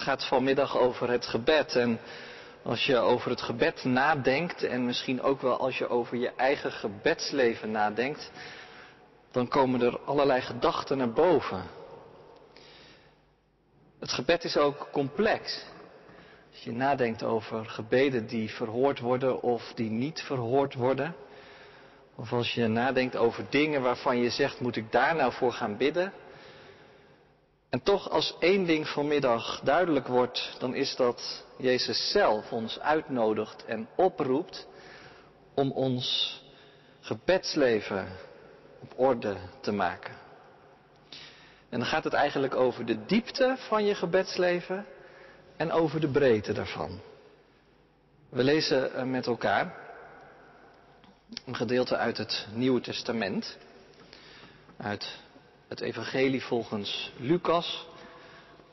Het gaat vanmiddag over het gebed. En als je over het gebed nadenkt, en misschien ook wel als je over je eigen gebedsleven nadenkt, dan komen er allerlei gedachten naar boven. Het gebed is ook complex. Als je nadenkt over gebeden die verhoord worden of die niet verhoord worden. Of als je nadenkt over dingen waarvan je zegt, moet ik daar nou voor gaan bidden? En toch als één ding vanmiddag duidelijk wordt, dan is dat Jezus zelf ons uitnodigt en oproept om ons gebedsleven op orde te maken. En dan gaat het eigenlijk over de diepte van je gebedsleven en over de breedte daarvan. We lezen eh, met elkaar een gedeelte uit het Nieuwe Testament, uit het Evangelie volgens Lucas,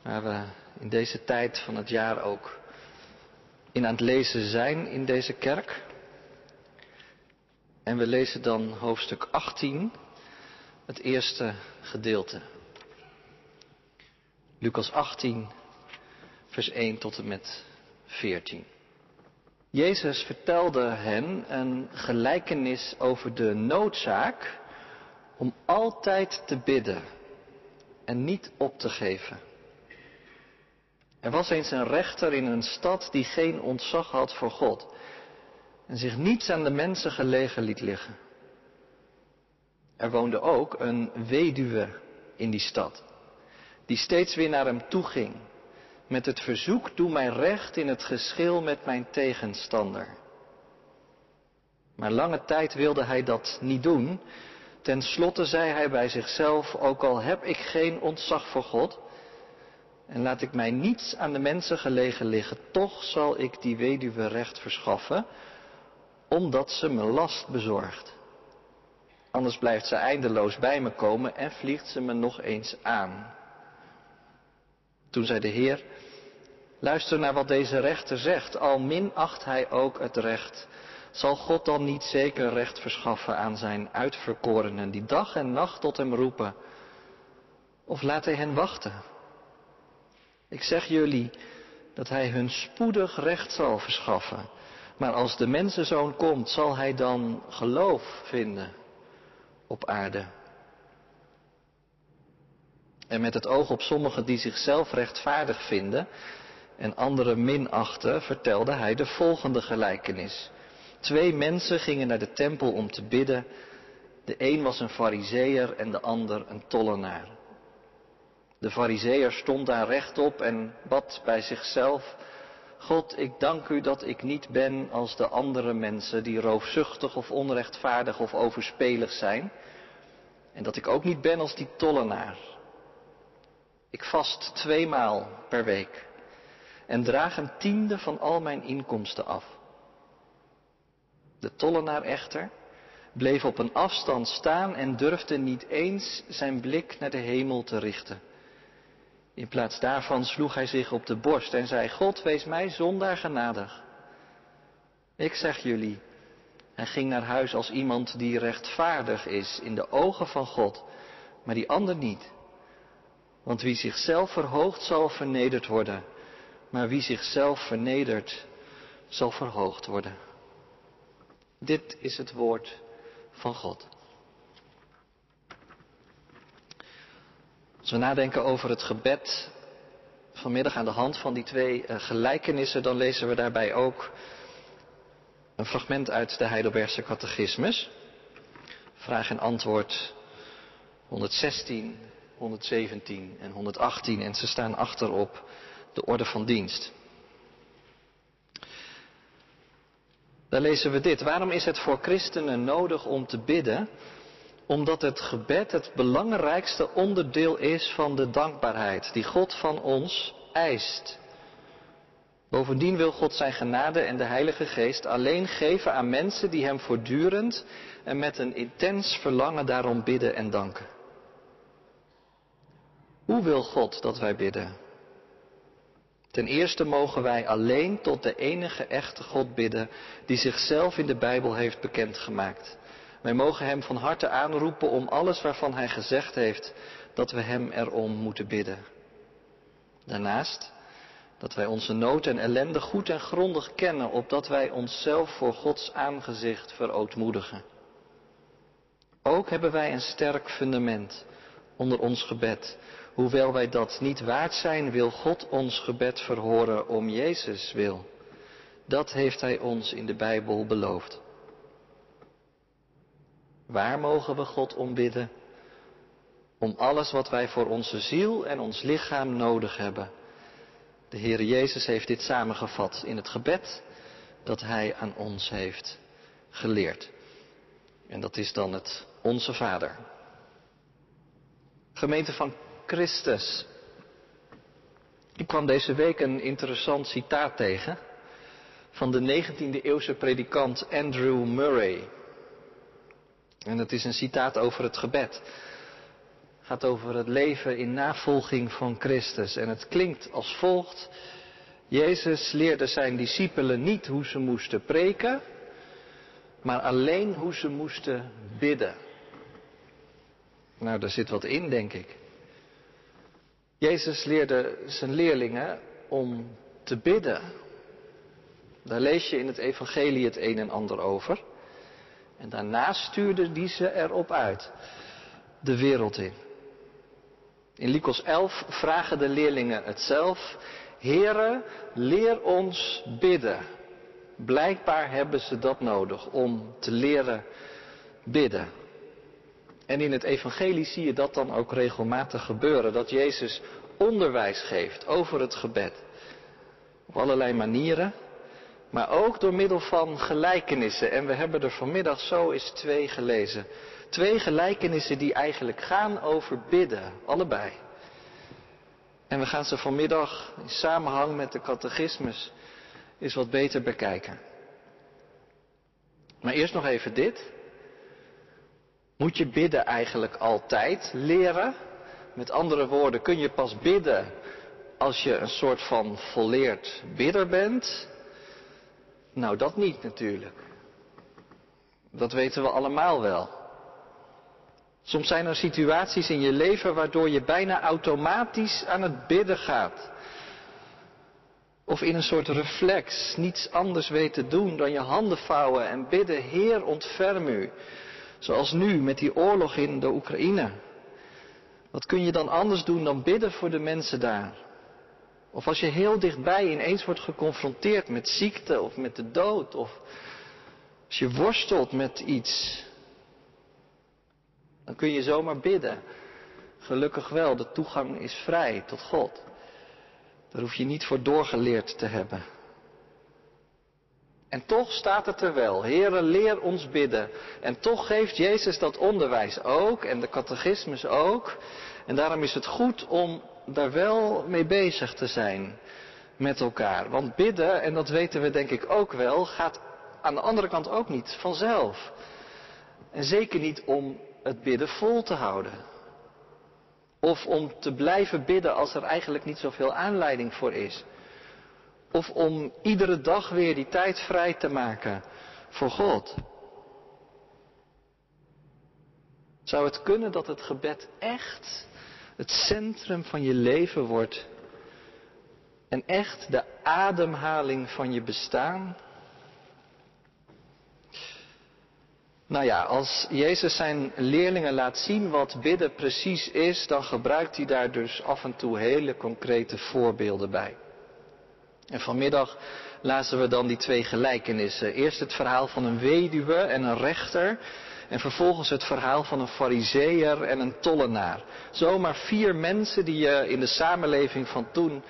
waar we in deze tijd van het jaar ook in aan het lezen zijn in deze kerk. En we lezen dan hoofdstuk 18, het eerste gedeelte. Lucas 18, vers 1 tot en met 14. Jezus vertelde hen een gelijkenis over de noodzaak om altijd te bidden en niet op te geven. Er was eens een rechter in een stad die geen ontzag had voor God en zich niets aan de mensen gelegen liet liggen. Er woonde ook een weduwe in die stad, die steeds weer naar hem toe ging met het verzoek, doe mij recht in het geschil met mijn tegenstander. Maar lange tijd wilde hij dat niet doen. Ten slotte zei hij bij zichzelf, ook al heb ik geen ontzag voor God, en laat ik mij niets aan de mensen gelegen liggen, toch zal ik die weduwe recht verschaffen, omdat ze me last bezorgt. Anders blijft ze eindeloos bij me komen en vliegt ze me nog eens aan. Toen zei de Heer, luister naar wat deze rechter zegt, al minacht hij ook het recht. Zal God dan niet zeker recht verschaffen aan zijn uitverkorenen die dag en nacht tot hem roepen? Of laat hij hen wachten? Ik zeg jullie dat hij hun spoedig recht zal verschaffen. Maar als de mensenzoon komt, zal hij dan geloof vinden op aarde? En met het oog op sommigen die zichzelf rechtvaardig vinden en anderen minachten, vertelde hij de volgende gelijkenis. Twee mensen gingen naar de tempel om te bidden. De een was een fariseer en de ander een tollenaar. De fariseer stond daar rechtop en bad bij zichzelf. God, ik dank u dat ik niet ben als de andere mensen die roofzuchtig of onrechtvaardig of overspelig zijn. En dat ik ook niet ben als die tollenaar. Ik vast tweemaal per week en draag een tiende van al mijn inkomsten af. De tollenaar echter bleef op een afstand staan en durfde niet eens zijn blik naar de hemel te richten. In plaats daarvan sloeg hij zich op de borst en zei, God, wees mij zondaar genadig. Ik zeg jullie, hij ging naar huis als iemand die rechtvaardig is in de ogen van God, maar die ander niet. Want wie zichzelf verhoogt zal vernederd worden, maar wie zichzelf vernedert zal verhoogd worden. Dit is het woord van God. Als we nadenken over het gebed vanmiddag aan de hand van die twee eh, gelijkenissen, dan lezen we daarbij ook een fragment uit de Heidelbergse Catechismus. Vraag en antwoord 116, 117 en 118 en ze staan achterop de orde van dienst. Daar lezen we dit. Waarom is het voor christenen nodig om te bidden? Omdat het gebed het belangrijkste onderdeel is van de dankbaarheid die God van ons eist. Bovendien wil God zijn genade en de Heilige Geest alleen geven aan mensen die Hem voortdurend en met een intens verlangen daarom bidden en danken. Hoe wil God dat wij bidden? Ten eerste mogen wij alleen tot de enige echte God bidden die zichzelf in de Bijbel heeft bekendgemaakt. Wij mogen Hem van harte aanroepen om alles waarvan Hij gezegd heeft dat we Hem erom moeten bidden. Daarnaast Dat wij onze nood en ellende goed en grondig kennen, opdat wij onszelf voor Gods aangezicht verootmoedigen. Ook hebben wij een sterk fundament onder ons gebed. Hoewel wij dat niet waard zijn, wil God ons gebed verhoren om Jezus wil. Dat heeft Hij ons in de Bijbel beloofd. Waar mogen we God om bidden? Om alles wat wij voor onze ziel en ons lichaam nodig hebben. De Heer Jezus heeft dit samengevat in het gebed dat Hij aan ons heeft geleerd. En dat is dan het Onze Vader. Gemeente van Christus. Ik kwam deze week een interessant citaat tegen van de 19e eeuwse predikant Andrew Murray. En het is een citaat over het gebed. Het gaat over het leven in navolging van Christus. En het klinkt als volgt. Jezus leerde zijn discipelen niet hoe ze moesten preken, maar alleen hoe ze moesten bidden. Nou, daar zit wat in, denk ik. Jezus leerde zijn leerlingen om te bidden. Daar lees je in het evangelie het een en ander over. En daarna stuurde die ze erop uit, de wereld in. In Lucas 11 vragen de leerlingen het zelf. Here, leer ons bidden. Blijkbaar hebben ze dat nodig om te leren bidden. En in het evangelie zie je dat dan ook regelmatig gebeuren. Dat Jezus onderwijs geeft over het gebed. Op allerlei manieren. Maar ook door middel van gelijkenissen. En we hebben er vanmiddag zo eens twee gelezen. Twee gelijkenissen die eigenlijk gaan over bidden. Allebei. En we gaan ze vanmiddag in samenhang met de catechismus eens wat beter bekijken. Maar eerst nog even dit. Moet je bidden eigenlijk altijd leren? Met andere woorden, kun je pas bidden als je een soort van volleerd bidder bent? Nou, dat niet natuurlijk. Dat weten we allemaal wel. Soms zijn er situaties in je leven waardoor je bijna automatisch aan het bidden gaat. Of in een soort reflex niets anders weet te doen dan je handen vouwen en bidden, Heer ontferm u. Zoals nu met die oorlog in de Oekraïne. Wat kun je dan anders doen dan bidden voor de mensen daar? Of als je heel dichtbij ineens wordt geconfronteerd met ziekte of met de dood. Of als je worstelt met iets. Dan kun je zomaar bidden. Gelukkig wel, de toegang is vrij tot God. Daar hoef je niet voor doorgeleerd te hebben. En toch staat het er wel. Heere, leer ons bidden. En toch geeft Jezus dat onderwijs ook en de catechismus ook. En daarom is het goed om daar wel mee bezig te zijn met elkaar. Want bidden, en dat weten we denk ik ook wel, gaat aan de andere kant ook niet vanzelf. En zeker niet om het bidden vol te houden. Of om te blijven bidden als er eigenlijk niet zoveel aanleiding voor is. Of om iedere dag weer die tijd vrij te maken voor God. Zou het kunnen dat het gebed echt het centrum van je leven wordt en echt de ademhaling van je bestaan? Nou ja, als Jezus zijn leerlingen laat zien wat bidden precies is, dan gebruikt hij daar dus af en toe hele concrete voorbeelden bij. En vanmiddag lazen we dan die twee gelijkenissen. Eerst het verhaal van een weduwe en een rechter. En vervolgens het verhaal van een fariseer en een tollenaar. Zomaar vier mensen die je in de samenleving van toen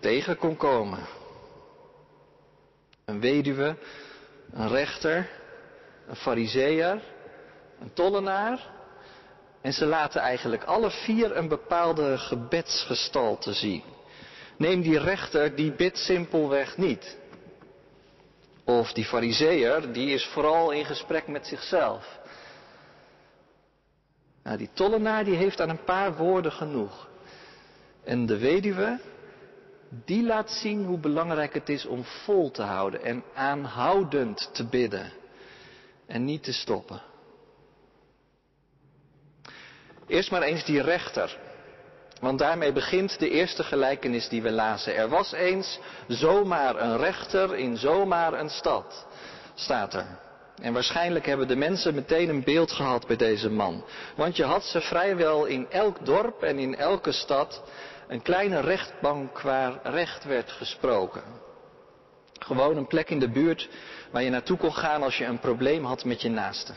tegen kon komen. Een weduwe, een rechter, een fariseer, een tollenaar. En ze laten eigenlijk alle vier een bepaalde gebedsgestalte zien. Neem die rechter, die bidt simpelweg niet. Of die fariseer, die is vooral in gesprek met zichzelf. Nou, die tollenaar, die heeft aan een paar woorden genoeg. En de weduwe, die laat zien hoe belangrijk het is om vol te houden en aanhoudend te bidden. En niet te stoppen. Eerst maar eens die rechter. Want daarmee begint de eerste gelijkenis die we lazen. Er was eens zomaar een rechter in zomaar een stad, staat er. En waarschijnlijk hebben de mensen meteen een beeld gehad bij deze man. Want je had ze vrijwel in elk dorp en in elke stad een kleine rechtbank waar recht werd gesproken. Gewoon een plek in de buurt waar je naartoe kon gaan als je een probleem had met je naaste.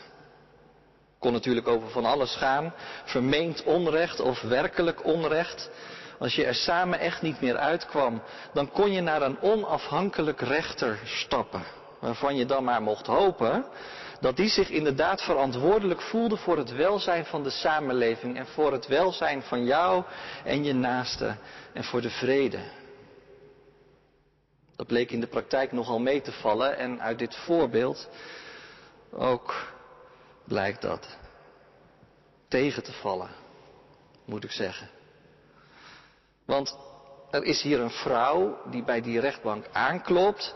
Kon natuurlijk over van alles gaan, vermeend onrecht of werkelijk onrecht. Als je er samen echt niet meer uitkwam, dan kon je naar een onafhankelijk rechter stappen. Waarvan je dan maar mocht hopen dat die zich inderdaad verantwoordelijk voelde voor het welzijn van de samenleving en voor het welzijn van jou en je naaste en voor de vrede. Dat bleek in de praktijk nogal mee te vallen en uit dit voorbeeld ook blijkt dat tegen te vallen, moet ik zeggen. Want er is hier een vrouw die bij die rechtbank aanklopt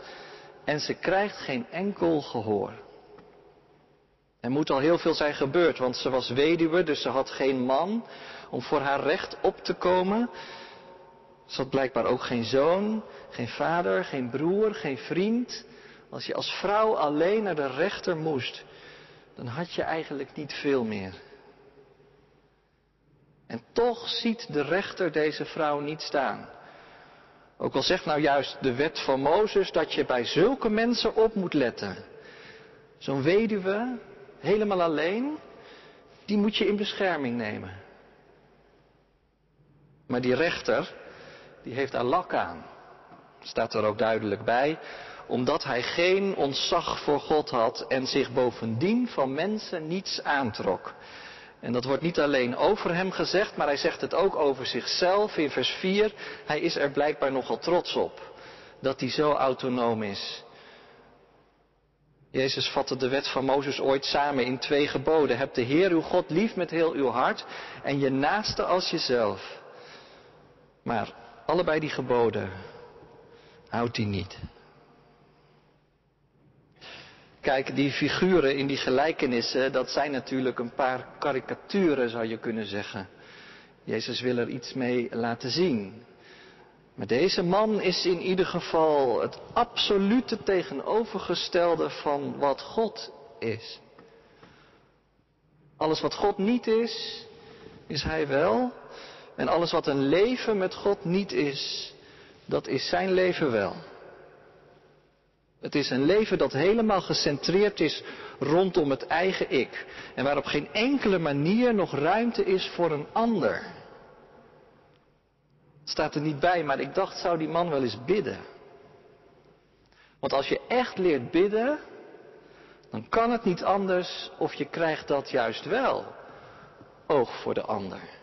en ze krijgt geen enkel gehoor. Er moet al heel veel zijn gebeurd, want ze was weduwe, dus ze had geen man om voor haar recht op te komen. Ze had blijkbaar ook geen zoon, geen vader, geen broer, geen vriend. Als je als vrouw alleen naar de rechter moest, dan had je eigenlijk niet veel meer. En toch ziet de rechter deze vrouw niet staan. Ook al zegt nou juist de wet van Mozes dat je bij zulke mensen op moet letten. Zo'n weduwe, helemaal alleen, die moet je in bescherming nemen. Maar die rechter, die heeft daar lak aan. Staat er ook duidelijk bij, omdat hij geen ontzag voor God had en zich bovendien van mensen niets aantrok. En dat wordt niet alleen over hem gezegd, maar hij zegt het ook over zichzelf in vers 4. Hij is er blijkbaar nogal trots op dat hij zo autonoom is. Jezus vatte de wet van Mozes ooit samen in twee geboden. Heb de Heer uw God lief met heel uw hart en je naaste als jezelf. Maar allebei die geboden houdt hij niet. Kijk, die figuren in die gelijkenissen, dat zijn natuurlijk een paar karikaturen, zou je kunnen zeggen. Jezus wil er iets mee laten zien. Maar deze man is in ieder geval het absolute tegenovergestelde van wat God is. Alles wat God niet is, is Hij wel. En alles wat een leven met God niet is, dat is zijn leven wel. Het is een leven dat helemaal gecentreerd is rondom het eigen ik. En waar op geen enkele manier nog ruimte is voor een ander. Het staat er niet bij, maar ik dacht, zou die man wel eens bidden? Want als je echt leert bidden, dan kan het niet anders of je krijgt dat juist wel. Oog voor de ander.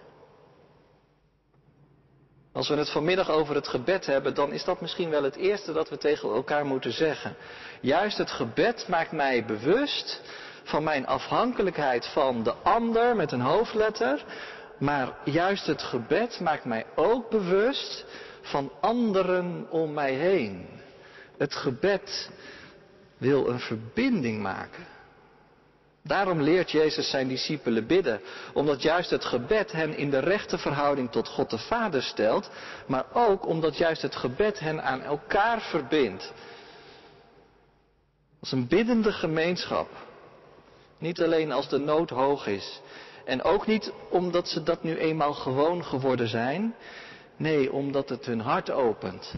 Als we het vanmiddag over het gebed hebben, dan is dat misschien wel het eerste dat we tegen elkaar moeten zeggen. Juist het gebed maakt mij bewust van mijn afhankelijkheid van de ander met een hoofdletter. Maar juist het gebed maakt mij ook bewust van anderen om mij heen. Het gebed wil een verbinding maken. Daarom leert Jezus zijn discipelen bidden, omdat juist het gebed hen in de rechte verhouding tot God de Vader stelt, maar ook omdat juist het gebed hen aan elkaar verbindt. Als een biddende gemeenschap. Niet alleen als de nood hoog is. En ook niet omdat ze dat nu eenmaal gewoon geworden zijn. Nee, omdat het hun hart opent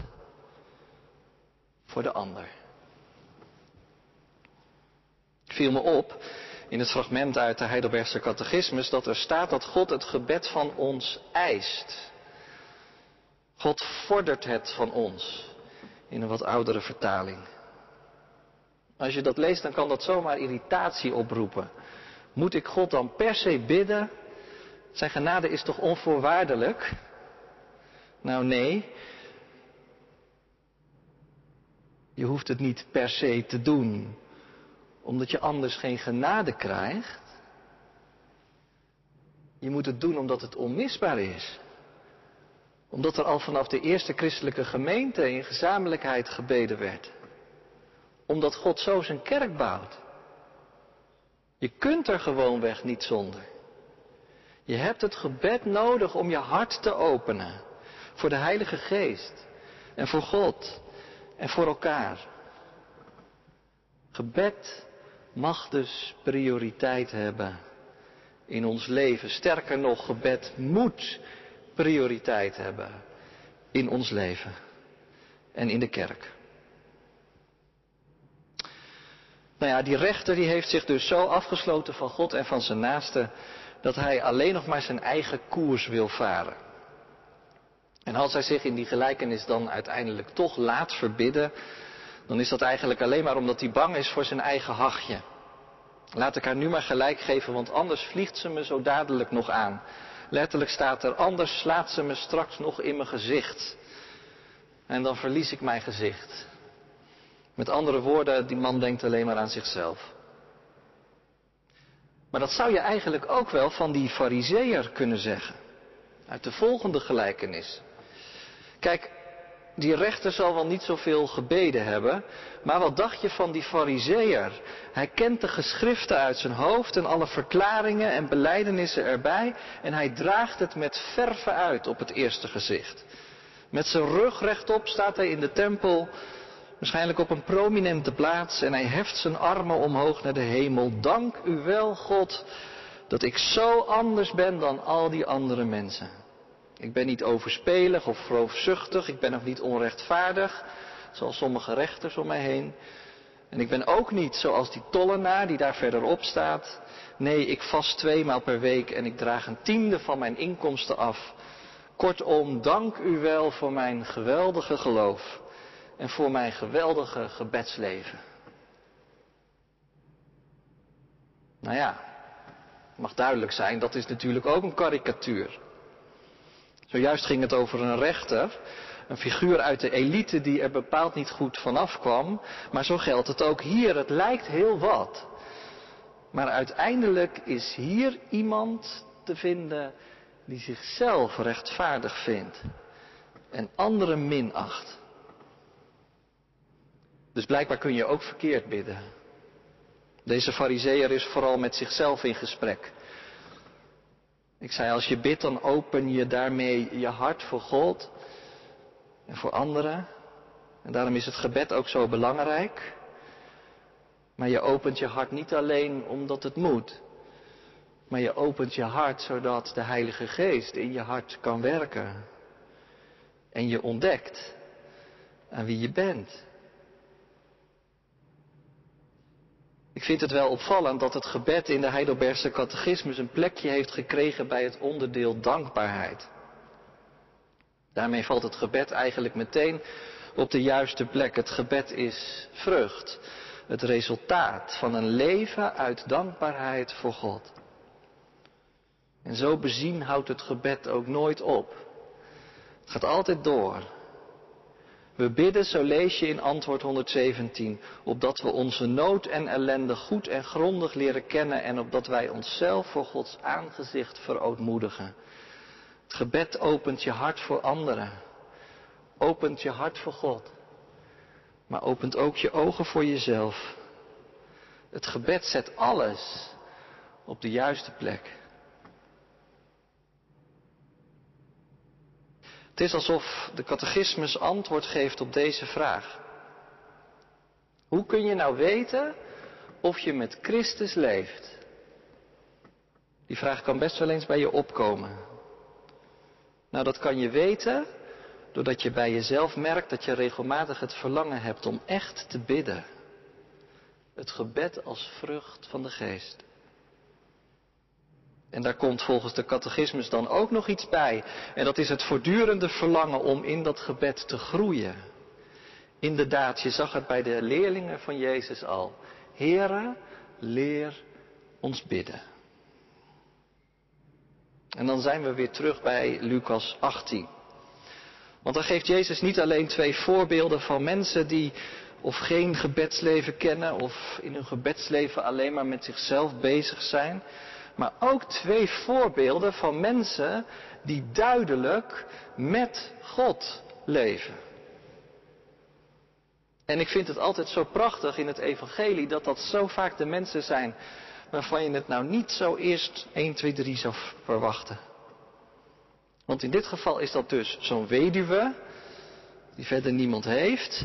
voor de ander. viel me op in het fragment uit de Heidelbergse catechismus dat er staat dat God het gebed van ons eist. God vordert het van ons in een wat oudere vertaling. Als je dat leest, dan kan dat zomaar irritatie oproepen. Moet ik God dan per se bidden? Zijn genade is toch onvoorwaardelijk? Nou nee. Je hoeft het niet per se te doen omdat je anders geen genade krijgt. Je moet het doen omdat het onmisbaar is. Omdat er al vanaf de eerste christelijke gemeente in gezamenlijkheid gebeden werd. Omdat God zo zijn kerk bouwt. Je kunt er gewoonweg niet zonder. Je hebt het gebed nodig om je hart te openen voor de Heilige Geest en voor God en voor elkaar. Gebed mag dus prioriteit hebben in ons leven. Sterker nog, gebed moet prioriteit hebben in ons leven en in de kerk. Nou ja, die rechter die heeft zich dus zo afgesloten van God en van zijn naaste dat hij alleen nog maar zijn eigen koers wil varen. En als hij zich in die gelijkenis dan uiteindelijk toch laat verbidden, dan is dat eigenlijk alleen maar omdat hij bang is voor zijn eigen hachje. Laat ik haar nu maar gelijk geven, want anders vliegt ze me zo dadelijk nog aan. Letterlijk staat er, anders slaat ze me straks nog in mijn gezicht. En dan verlies ik mijn gezicht. Met andere woorden, die man denkt alleen maar aan zichzelf. Maar dat zou je eigenlijk ook wel van die fariseer kunnen zeggen. Uit de volgende gelijkenis. Kijk, die rechter zal wel niet zoveel gebeden hebben, maar wat dacht je van die fariseer? Hij kent de geschriften uit zijn hoofd en alle verklaringen en belijdenissen erbij en hij draagt het met verve uit op het eerste gezicht. Met zijn rug rechtop staat hij in de tempel, waarschijnlijk op een prominente plaats en hij heft zijn armen omhoog naar de hemel. Dank u wel, God, dat ik zo anders ben dan al die andere mensen. Ik ben niet overspelig of roofzuchtig. Ik ben ook niet onrechtvaardig, zoals sommige rechters om mij heen. En ik ben ook niet zoals die tollenaar die daar verderop staat. Nee, ik vast twee maal per week en ik draag een tiende van mijn inkomsten af. Kortom, dank u wel voor mijn geweldige geloof en voor mijn geweldige gebedsleven. Nou ja, mag duidelijk zijn, dat is natuurlijk ook een karikatuur. Zojuist ging het over een rechter, een figuur uit de elite die er bepaald niet goed vanaf kwam. Maar zo geldt het ook hier. Het lijkt heel wat. Maar uiteindelijk is hier iemand te vinden die zichzelf rechtvaardig vindt en anderen minacht. Dus blijkbaar kun je ook verkeerd bidden. Deze fariseer is vooral met zichzelf in gesprek. Ik zei, als je bidt, dan open je daarmee je hart voor God en voor anderen. En daarom is het gebed ook zo belangrijk. Maar je opent je hart niet alleen omdat het moet. Maar je opent je hart zodat de Heilige Geest in je hart kan werken. En je ontdekt aan wie je bent. Ik vind het wel opvallend dat het gebed in de Heidelbergse catechismus een plekje heeft gekregen bij het onderdeel dankbaarheid. Daarmee valt het gebed eigenlijk meteen op de juiste plek. Het gebed is vrucht, het resultaat van een leven uit dankbaarheid voor God. En zo bezien houdt het gebed ook nooit op. Het gaat altijd door. We bidden, zo lees je in antwoord 117, opdat we onze nood en ellende goed en grondig leren kennen en opdat wij onszelf voor Gods aangezicht verootmoedigen. Het gebed opent je hart voor anderen, opent je hart voor God, maar opent ook je ogen voor jezelf. Het gebed zet alles op de juiste plek. Het is alsof de catechismus antwoord geeft op deze vraag. Hoe kun je nou weten of je met Christus leeft? Die vraag kan best wel eens bij je opkomen. Nou, dat kan je weten doordat je bij jezelf merkt dat je regelmatig het verlangen hebt om echt te bidden. Het gebed als vrucht van de geest. En daar komt volgens de catechismus dan ook nog iets bij. En dat is het voortdurende verlangen om in dat gebed te groeien. Inderdaad, je zag het bij de leerlingen van Jezus al. Here, leer ons bidden. En dan zijn we weer terug bij Lucas 18. Want dan geeft Jezus niet alleen twee voorbeelden van mensen die of geen gebedsleven kennen of in hun gebedsleven alleen maar met zichzelf bezig zijn maar ook twee voorbeelden van mensen die duidelijk met God leven. En ik vind het altijd zo prachtig in het evangelie dat dat zo vaak de mensen zijn waarvan je het nou niet zo eerst 1, 2, 3 zou verwachten. Want in dit geval is dat dus zo'n weduwe, die verder niemand heeft,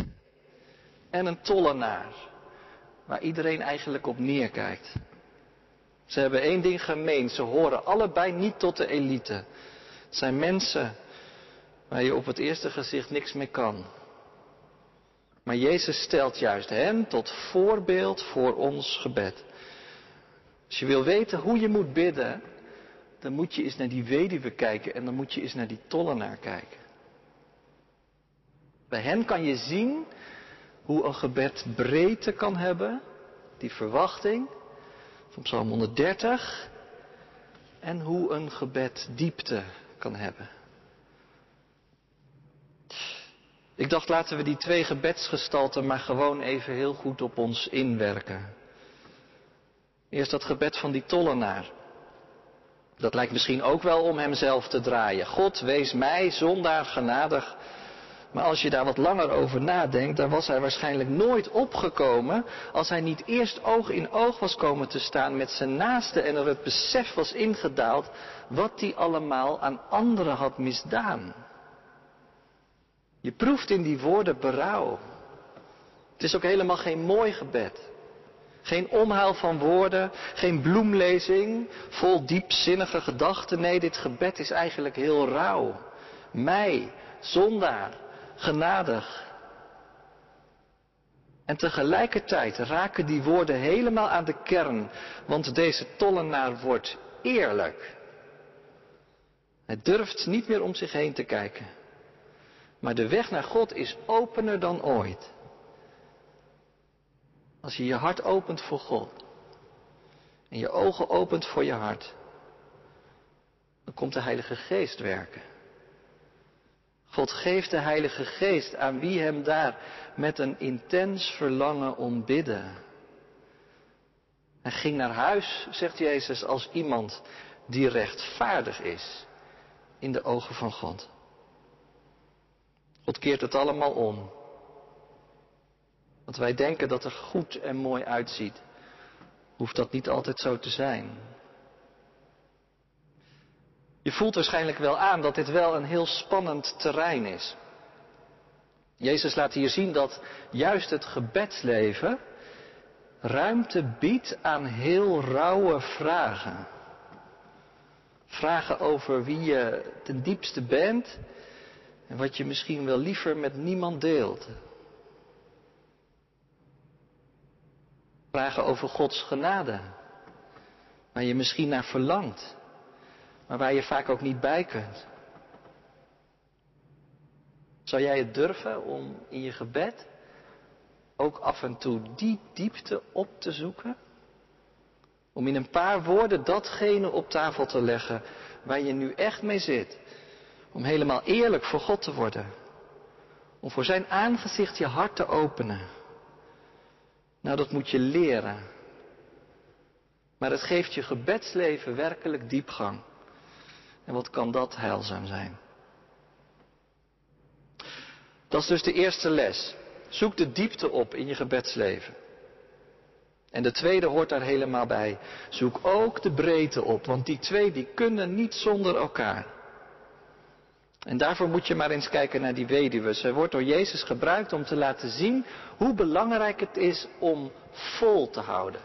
en een tollenaar, waar iedereen eigenlijk op neerkijkt. Ze hebben één ding gemeen, ze horen allebei niet tot de elite. Het zijn mensen waar je op het eerste gezicht niks mee kan. Maar Jezus stelt juist hen tot voorbeeld voor ons gebed. Als je wil weten hoe je moet bidden, dan moet je eens naar die weduwe kijken en dan moet je eens naar die tollenaar kijken. Bij hen kan je zien hoe een gebed breedte kan hebben, die verwachting van Psalm 130, en hoe een gebed diepte kan hebben. Ik dacht laten we die twee gebedsgestalten maar gewoon even heel goed op ons inwerken. Eerst dat gebed van die tollenaar. Dat lijkt misschien ook wel om hemzelf te draaien. God, wees mij zondaar genadig. Maar als je daar wat langer over nadenkt, dan was hij waarschijnlijk nooit opgekomen als hij niet eerst oog in oog was komen te staan met zijn naaste en er het besef was ingedaald wat hij allemaal aan anderen had misdaan. Je proeft in die woorden berouw. Het is ook helemaal geen mooi gebed. Geen omhaal van woorden, geen bloemlezing, vol diepzinnige gedachten. Nee, dit gebed is eigenlijk heel rauw. Mij, zondaar, genadig. En tegelijkertijd raken die woorden helemaal aan de kern, want deze tollenaar wordt eerlijk. Hij durft niet meer om zich heen te kijken. Maar de weg naar God is opener dan ooit. Als je je hart opent voor God en je ogen opent voor je hart, dan komt de Heilige Geest werken. God geeft de Heilige Geest aan wie hem daar met een intens verlangen om. Hij ging naar huis, zegt Jezus, als iemand die rechtvaardig is in de ogen van God. God keert het allemaal om. Want wij denken dat er goed en mooi uitziet. Hoeft dat niet altijd zo te zijn. Je voelt waarschijnlijk wel aan dat dit wel een heel spannend terrein is. Jezus laat hier zien dat juist het gebedsleven ruimte biedt aan heel rauwe vragen. Vragen over wie je ten diepste bent en wat je misschien wel liever met niemand deelt. Vragen over Gods genade, waar je misschien naar verlangt, maar waar je vaak ook niet bij kunt. Zou jij het durven om in je gebed ook af en toe die diepte op te zoeken? Om in een paar woorden datgene op tafel te leggen waar je nu echt mee zit. Om helemaal eerlijk voor God te worden. Om voor zijn aangezicht je hart te openen. Nou, dat moet je leren. Maar het geeft je gebedsleven werkelijk diepgang. En wat kan dat heilzaam zijn? Dat is dus de eerste les. Zoek de diepte op in je gebedsleven. En de tweede hoort daar helemaal bij. Zoek ook de breedte op, want die twee die kunnen niet zonder elkaar. En daarvoor moet je maar eens kijken naar die weduwe. Ze wordt door Jezus gebruikt om te laten zien hoe belangrijk het is om vol te houden.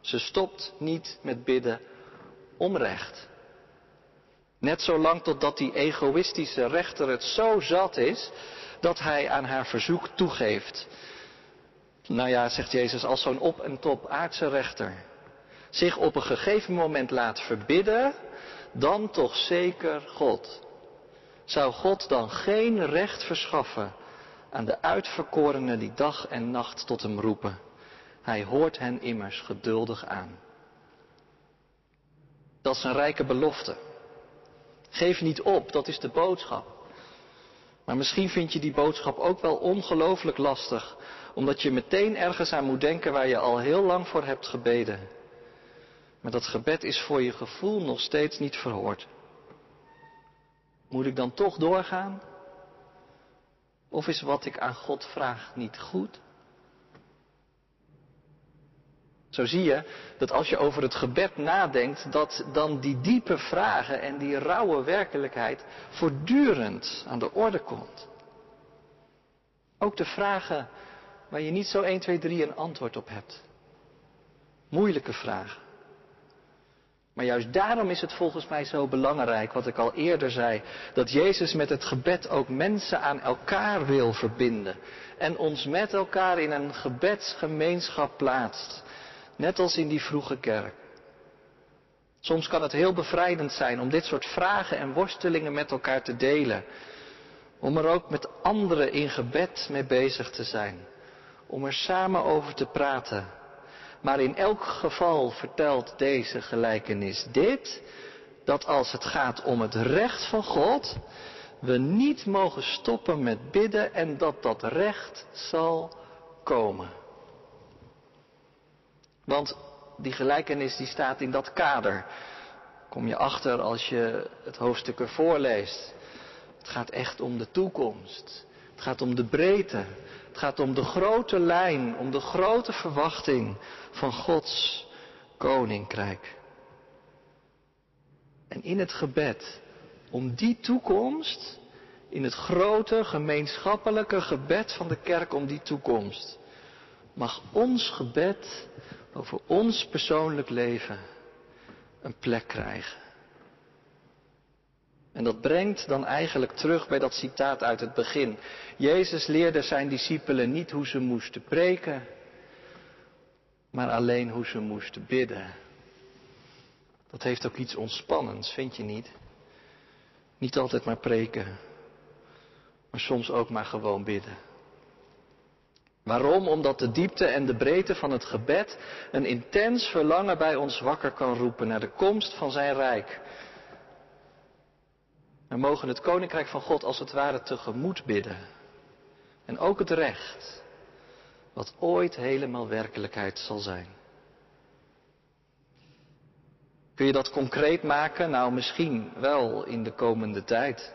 Ze stopt niet met bidden om recht. Net zolang totdat die egoïstische rechter het zo zat is dat hij aan haar verzoek toegeeft. Nou ja, zegt Jezus, als zo'n op en top aardse rechter zich op een gegeven moment laat verbidden, dan toch zeker God. Zou God dan geen recht verschaffen aan de uitverkorenen die dag en nacht tot hem roepen? Hij hoort hen immers geduldig aan. Dat is een rijke belofte. Geef niet op, dat is de boodschap. Maar misschien vind je die boodschap ook wel ongelooflijk lastig, omdat je meteen ergens aan moet denken waar je al heel lang voor hebt gebeden. Maar dat gebed is voor je gevoel nog steeds niet verhoord. Moet ik dan toch doorgaan? Of is wat ik aan God vraag niet goed? Zo zie je dat als je over het gebed nadenkt, dat dan die diepe vragen en die rauwe werkelijkheid voortdurend aan de orde komt. Ook de vragen waar je niet zo 1, 2, 3 een antwoord op hebt. Moeilijke vragen. Maar juist daarom is het volgens mij zo belangrijk, wat ik al eerder zei, dat Jezus met het gebed ook mensen aan elkaar wil verbinden. En ons met elkaar in een gebedsgemeenschap plaatst. Net als in die vroege kerk. Soms kan het heel bevrijdend zijn om dit soort vragen en worstelingen met elkaar te delen. Om er ook met anderen in gebed mee bezig te zijn. Om er samen over te praten. Maar in elk geval vertelt deze gelijkenis dit, dat als het gaat om het recht van God, we niet mogen stoppen met bidden en dat dat recht zal komen. Want die gelijkenis die staat in dat kader. Kom je achter als je het hoofdstuk ervoor leest. Het gaat echt om de toekomst. Het gaat om de breedte. Het gaat om de grote lijn, om de grote verwachting van Gods koninkrijk. En in het gebed, om die toekomst, in het grote gemeenschappelijke gebed van de kerk om die toekomst, mag ons gebed over ons persoonlijk leven een plek krijgen. En dat brengt dan eigenlijk terug bij dat citaat uit het begin. Jezus leerde zijn discipelen niet hoe ze moesten preken, maar alleen hoe ze moesten bidden. Dat heeft ook iets ontspannends, vind je niet? Niet altijd maar preken, maar soms ook maar gewoon bidden. Waarom? Omdat de diepte en de breedte van het gebed een intens verlangen bij ons wakker kan roepen naar de komst van zijn rijk. We mogen het koninkrijk van God als het ware tegemoet bidden. En ook het recht, wat ooit helemaal werkelijkheid zal zijn. Kun je dat concreet maken? Nou, misschien wel in de komende tijd.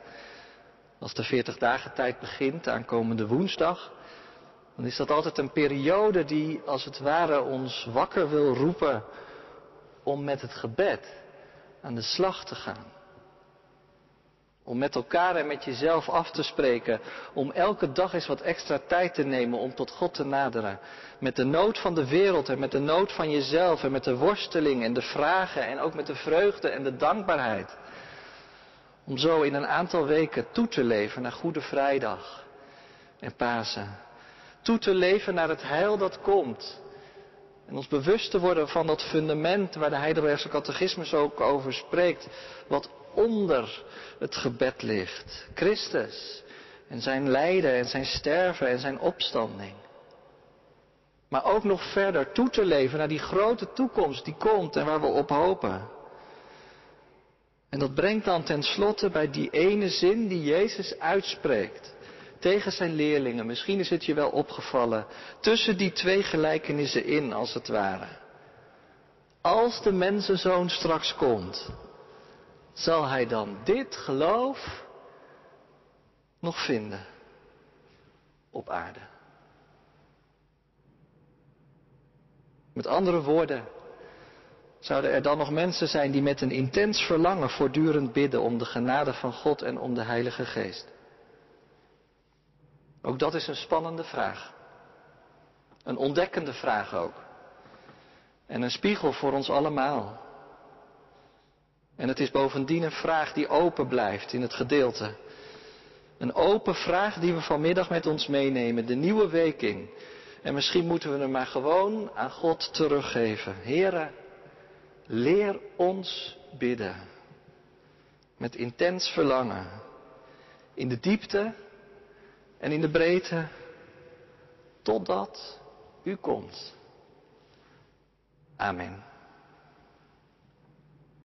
Als de 40 dagen tijd begint, aankomende woensdag, dan is dat altijd een periode die als het ware ons wakker wil roepen om met het gebed aan de slag te gaan. Om met elkaar en met jezelf af te spreken. Om elke dag eens wat extra tijd te nemen om tot God te naderen. Met de nood van de wereld en met de nood van jezelf en met de worsteling en de vragen en ook met de vreugde en de dankbaarheid. Om zo in een aantal weken toe te leven naar Goede Vrijdag en Pasen toe te leven naar het heil dat komt. En ons bewust te worden van dat fundament waar de Heidelbergse catechismus ook over spreekt, wat onder het gebed ligt. Christus en zijn lijden en zijn sterven en zijn opstanding. Maar ook nog verder toe te leven naar die grote toekomst die komt en waar we op hopen. En dat brengt dan tenslotte bij die ene zin die Jezus uitspreekt tegen zijn leerlingen. Misschien is het je wel opgevallen. Tussen die twee gelijkenissen in, als het ware. Als de mensenzoon straks komt, zal hij dan dit geloof nog vinden op aarde. Met andere woorden, zouden er dan nog mensen zijn die met een intens verlangen voortdurend bidden om de genade van God en om de Heilige Geest? Ook dat is een spannende vraag. Een ontdekkende vraag ook. En een spiegel voor ons allemaal. En het is bovendien een vraag die open blijft in het gedeelte. Een open vraag die we vanmiddag met ons meenemen, de nieuwe week in. En misschien moeten we hem maar gewoon aan God teruggeven. Heren, leer ons bidden. Met intens verlangen. In de diepte en in de breedte, totdat u komt. Amen.